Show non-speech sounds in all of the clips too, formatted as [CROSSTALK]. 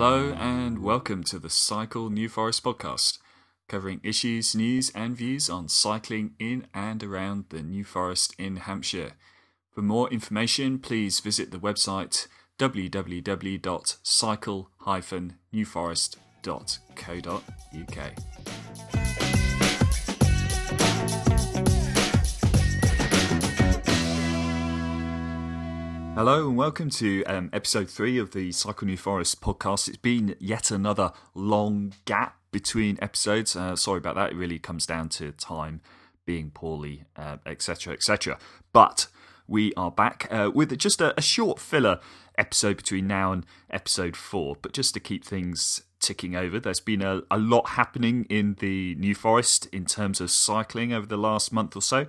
Hello and welcome to the Cycle New Forest podcast, covering issues, news, and views on cycling in and around the New Forest in Hampshire. For more information, please visit the website www.cycle-newforest.co.uk. Hello and welcome to um, episode three of the Cycle New Forest podcast. It's been yet another long gap between episodes. Uh, sorry about that. It really comes down to time being poorly, etc., uh, etc. Et but we are back uh, with just a, a, short filler episode between now and episode four. But just to keep things ticking over, there's been a, a lot happening in the New Forest in terms of cycling over the last month or so.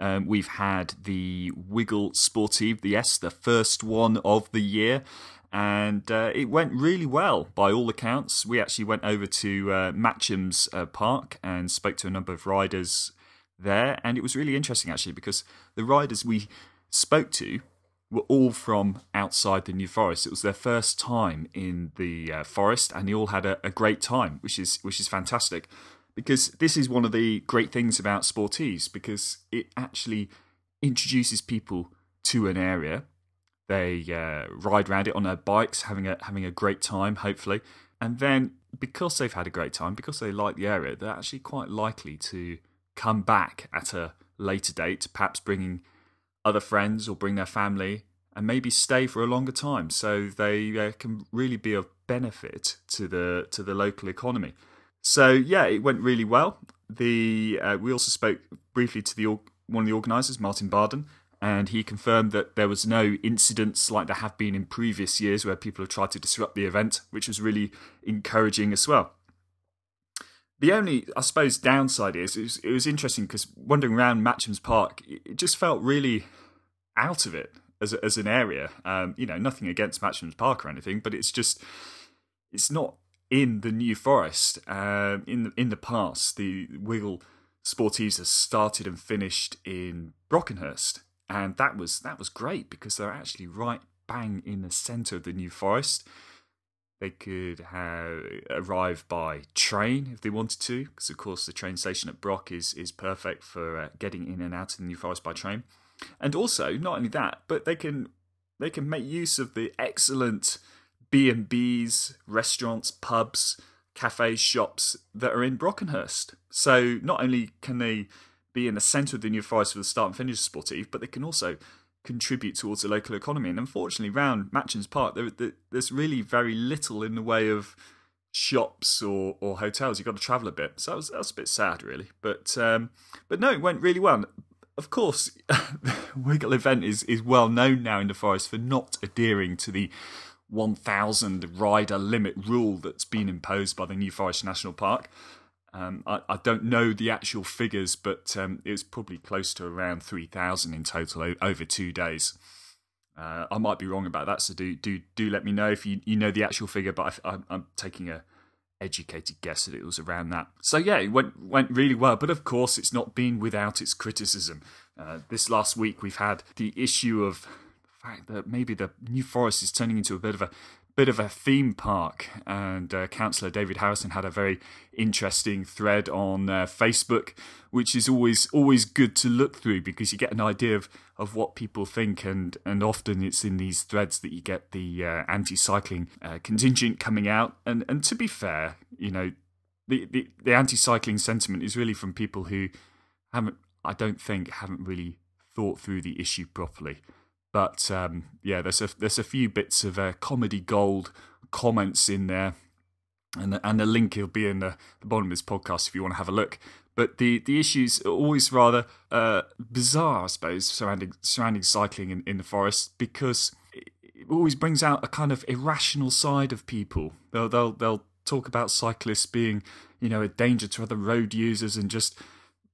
Um, we've had the Wiggle Sportive, the S, the first one of the year, and uh, it went really well by all accounts. We actually went over to uh, Matcham's uh, Park and spoke to a number of riders there, and it was really interesting actually because the riders we spoke to were all from outside the New Forest. It was their first time in the uh, forest, and they all had a, a great time, which is which is fantastic because this is one of the great things about Sportives because it actually introduces people to an area. They uh, ride around it on their bikes, having a having a great time, hopefully, and then because they've had a great time, because they like the area, they're actually quite likely to come back at a later date, perhaps bringing other friends or bring their family, and maybe stay for a longer time. So they uh, can really be of benefit to the to the local economy. So yeah, it went really well. The uh, we also spoke briefly to the one of the organisers, Martin Barden, and he confirmed that there was no incidents like there have been in previous years where people have tried to disrupt the event, which was really encouraging as well. The only, I suppose, downside is it was, it was interesting because wandering around Matcham's Park, it just felt really out of it as a, as an area. Um, you know, nothing against Matcham's Park or anything, but it's just it's not in the New Forest. Um, in the, in the past, the Wiggle Sportives has started and finished in Brockenhurst, and that was that was great because they're actually right bang in the centre of the New Forest. They could have arrive by train if they wanted to, because of course the train station at Brock is is perfect for uh, getting in and out of the New Forest by train. And also, not only that, but they can they can make use of the excellent B&Bs, restaurants, pubs, cafes, shops that are in Brockenhurst. So not only can they be in the centre of the New Forest for the start and finish of sportive, but they can also contribute towards the local economy. And unfortunately, around Matcham's Park, there, there, there's really very little in the way of shops or, or hotels. You've got to travel a bit, so that was, that was a bit sad, really. But um, but no, it went really well. Of course, the [LAUGHS] Wiggle event is is well known now in the forest for not adhering to the 1,000 rider limit rule that's been imposed by the New Forest National Park. Um, I, I, don't know the actual figures, but um, it was probably close to around 3,000 in total o- over two days. Uh, I might be wrong about that, so do do do let me know if you, you know the actual figure. But I, am taking a educated guess that it was around that. So yeah, it went went really well. But of course, it's not been without its criticism. Uh, this last week, we've had the issue of fact that maybe the New Forest is turning into a bit of a bit of a theme park. And uh, Councillor David Harrison had a very interesting thread on uh, Facebook, which is always always good to look through because you get an idea of, of what people think, and and often it's in these threads that you get the uh, anti-cycling uh, contingent coming out. And and to be fair, you know, the, the the anti-cycling sentiment is really from people who haven't, I don't think, haven't really thought through the issue properly. But um, yeah, there's a there's a few bits of uh, comedy gold comments in there, and and the link will be in the, the bottom of this podcast if you want to have a look. But the the issues are always rather uh, bizarre, I suppose, surrounding surrounding cycling in, in the forest because it always brings out a kind of irrational side of people. They'll they'll they'll talk about cyclists being you know a danger to other road users and just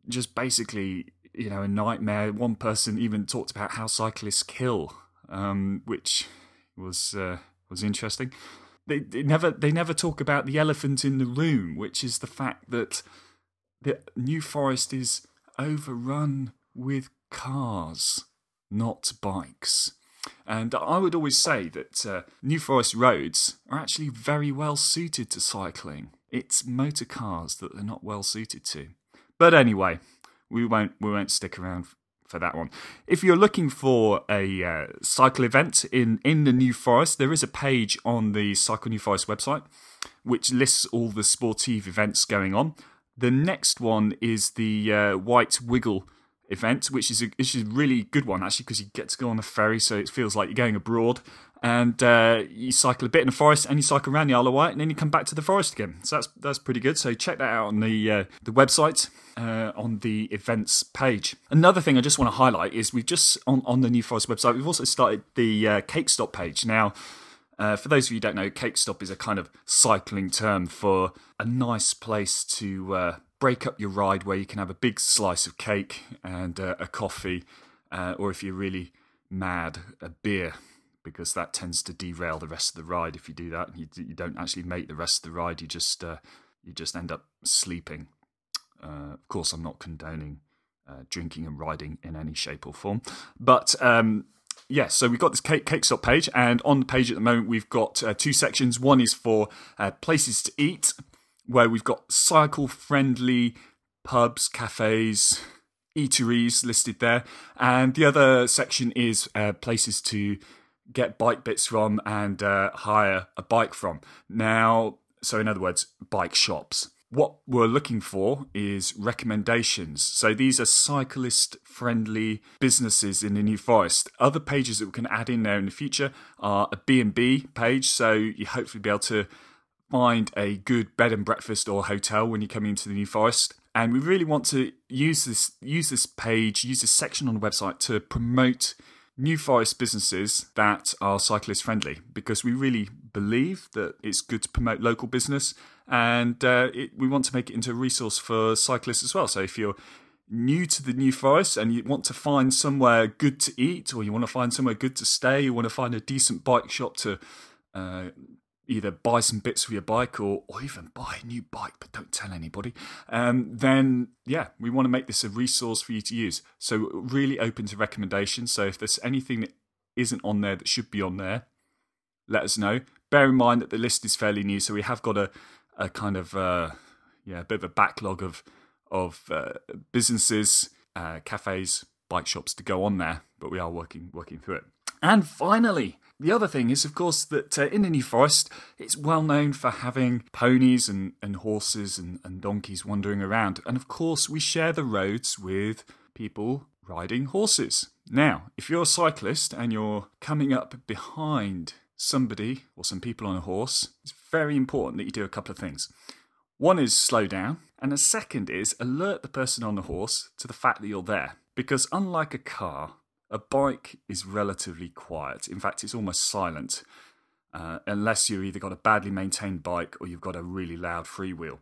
just basically you know a nightmare. One person even talked about how cyclists kill, um, which was uh, was interesting. They, they, never they never talk about the elephant in the room, which is the fact that the New Forest is overrun with cars, not bikes. And I would always say that uh, New Forest roads are actually very well suited to cycling. It's motor cars that they're not well suited to. But anyway, we won't we won't stick around for that one. If you're looking for a uh, cycle event in in the New Forest, there is a page on the Cycle New Forest website which lists all the sportive events going on. The next one is the uh, Wight Wiggle event, which is a, which is a really good one actually because you get to go on a ferry, so it feels like you're going abroad. And uh, you cycle a bit in the forest, and you cycle around the Isle of Wight, and then you come back to the forest again. So that's that's pretty good. So check that out on the uh, the website uh, on the events page. Another thing I just want to highlight is we've just on on the New Forest website we've also started the uh, Cake Stop page now. Uh, for those of you who don't know, Cake Stop is a kind of cycling term for a nice place to uh, break up your ride where you can have a big slice of cake and uh, a coffee, uh, or if you're really mad, a beer, because that tends to derail the rest of the ride. If you do that, you, you don't actually make the rest of the ride. You just uh, you just end up sleeping. Uh, of course, I'm not condoning drinking and riding in any shape or form, but. Um, Yes, so we've got this cake, cake stop page, and on the page at the moment we've got uh, two sections. One is for uh, places to eat, where we've got cycle friendly pubs, cafes, eateries listed there. And the other section is uh, places to get bike bits from and uh, hire a bike from. Now, so in other words, bike shops. What we're looking for is recommendations. So these are cyclist friendly businesses in the New Forest. Other pages that we can add in there in the future are a B&B page. So you hopefully be able to find a good bed and breakfast or hotel when you're coming into the New Forest. And we really want to use this use this page, use this section on the website to promote New Forest businesses that are cyclist friendly because we really believe that it's good to promote local business and uh, it, we want to make it into a resource for cyclists as well. So if you're new to the New Forest and you want to find somewhere good to eat or you want to find somewhere good to stay, you want to find a decent bike shop to uh, either buy some bits for your bike or, or even buy a new bike, but don't tell anybody, um, then yeah, we want to make this a resource for you to use. So, really open to recommendations. So, if there's anything that isn't on there that should be on there, let us know. Bear in mind that the list is fairly new, so we have got a, a kind of uh, yeah, a bit of a backlog of of uh, businesses, uh, cafes, bike shops to go on there, but we are working working through it. And finally, the other thing is, of course, that uh, in the New Forest, it's well known for having ponies and, and horses and, and donkeys wandering around. And of course, we share the roads with people riding horses. Now, if you're a cyclist and you're coming up behind somebody or some people on a horse, it's very important that you do a couple of things. One is slow down, and the second is alert the person on the horse to the fact that you're there. Because unlike a car, a bike is relatively quiet. In fact, it's almost silent, uh, unless you've either got a badly maintained bike or you've got a really loud freewheel.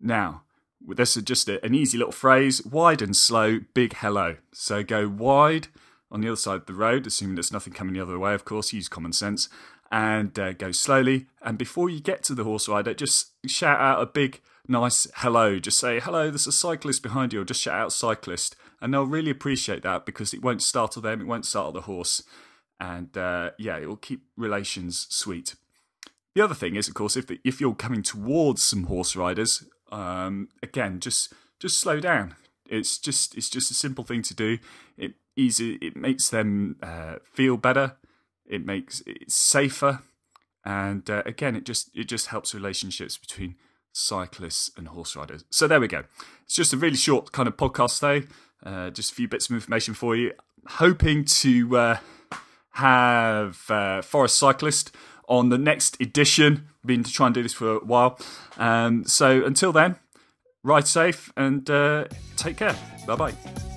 Now, this is just a, an easy little phrase wide and slow, big hello. So go wide on the other side of the road, assuming there's nothing coming the other way, of course, use common sense, and uh, go slowly. And before you get to the horse rider, just shout out a big, nice hello. Just say, hello, there's a cyclist behind you, or just shout out cyclist and they'll really appreciate that because it won't startle them, it won't startle the horse, and uh, yeah, it will keep relations sweet. The other thing is, of course, if the, if you're coming towards some horse riders, um, again, just just slow down. It's just it's just a simple thing to do. It easy it makes them uh, feel better. It makes it safer, and uh, again, it just it just helps relationships between cyclists and horse riders. So there we go. It's just a really short kind of podcast today. Uh, just a few bits of information for you. Hoping to uh, have uh, Forest Cyclist on the next edition. Been to try and do this for a while. Um, so until then, ride safe and uh, take care. Bye bye.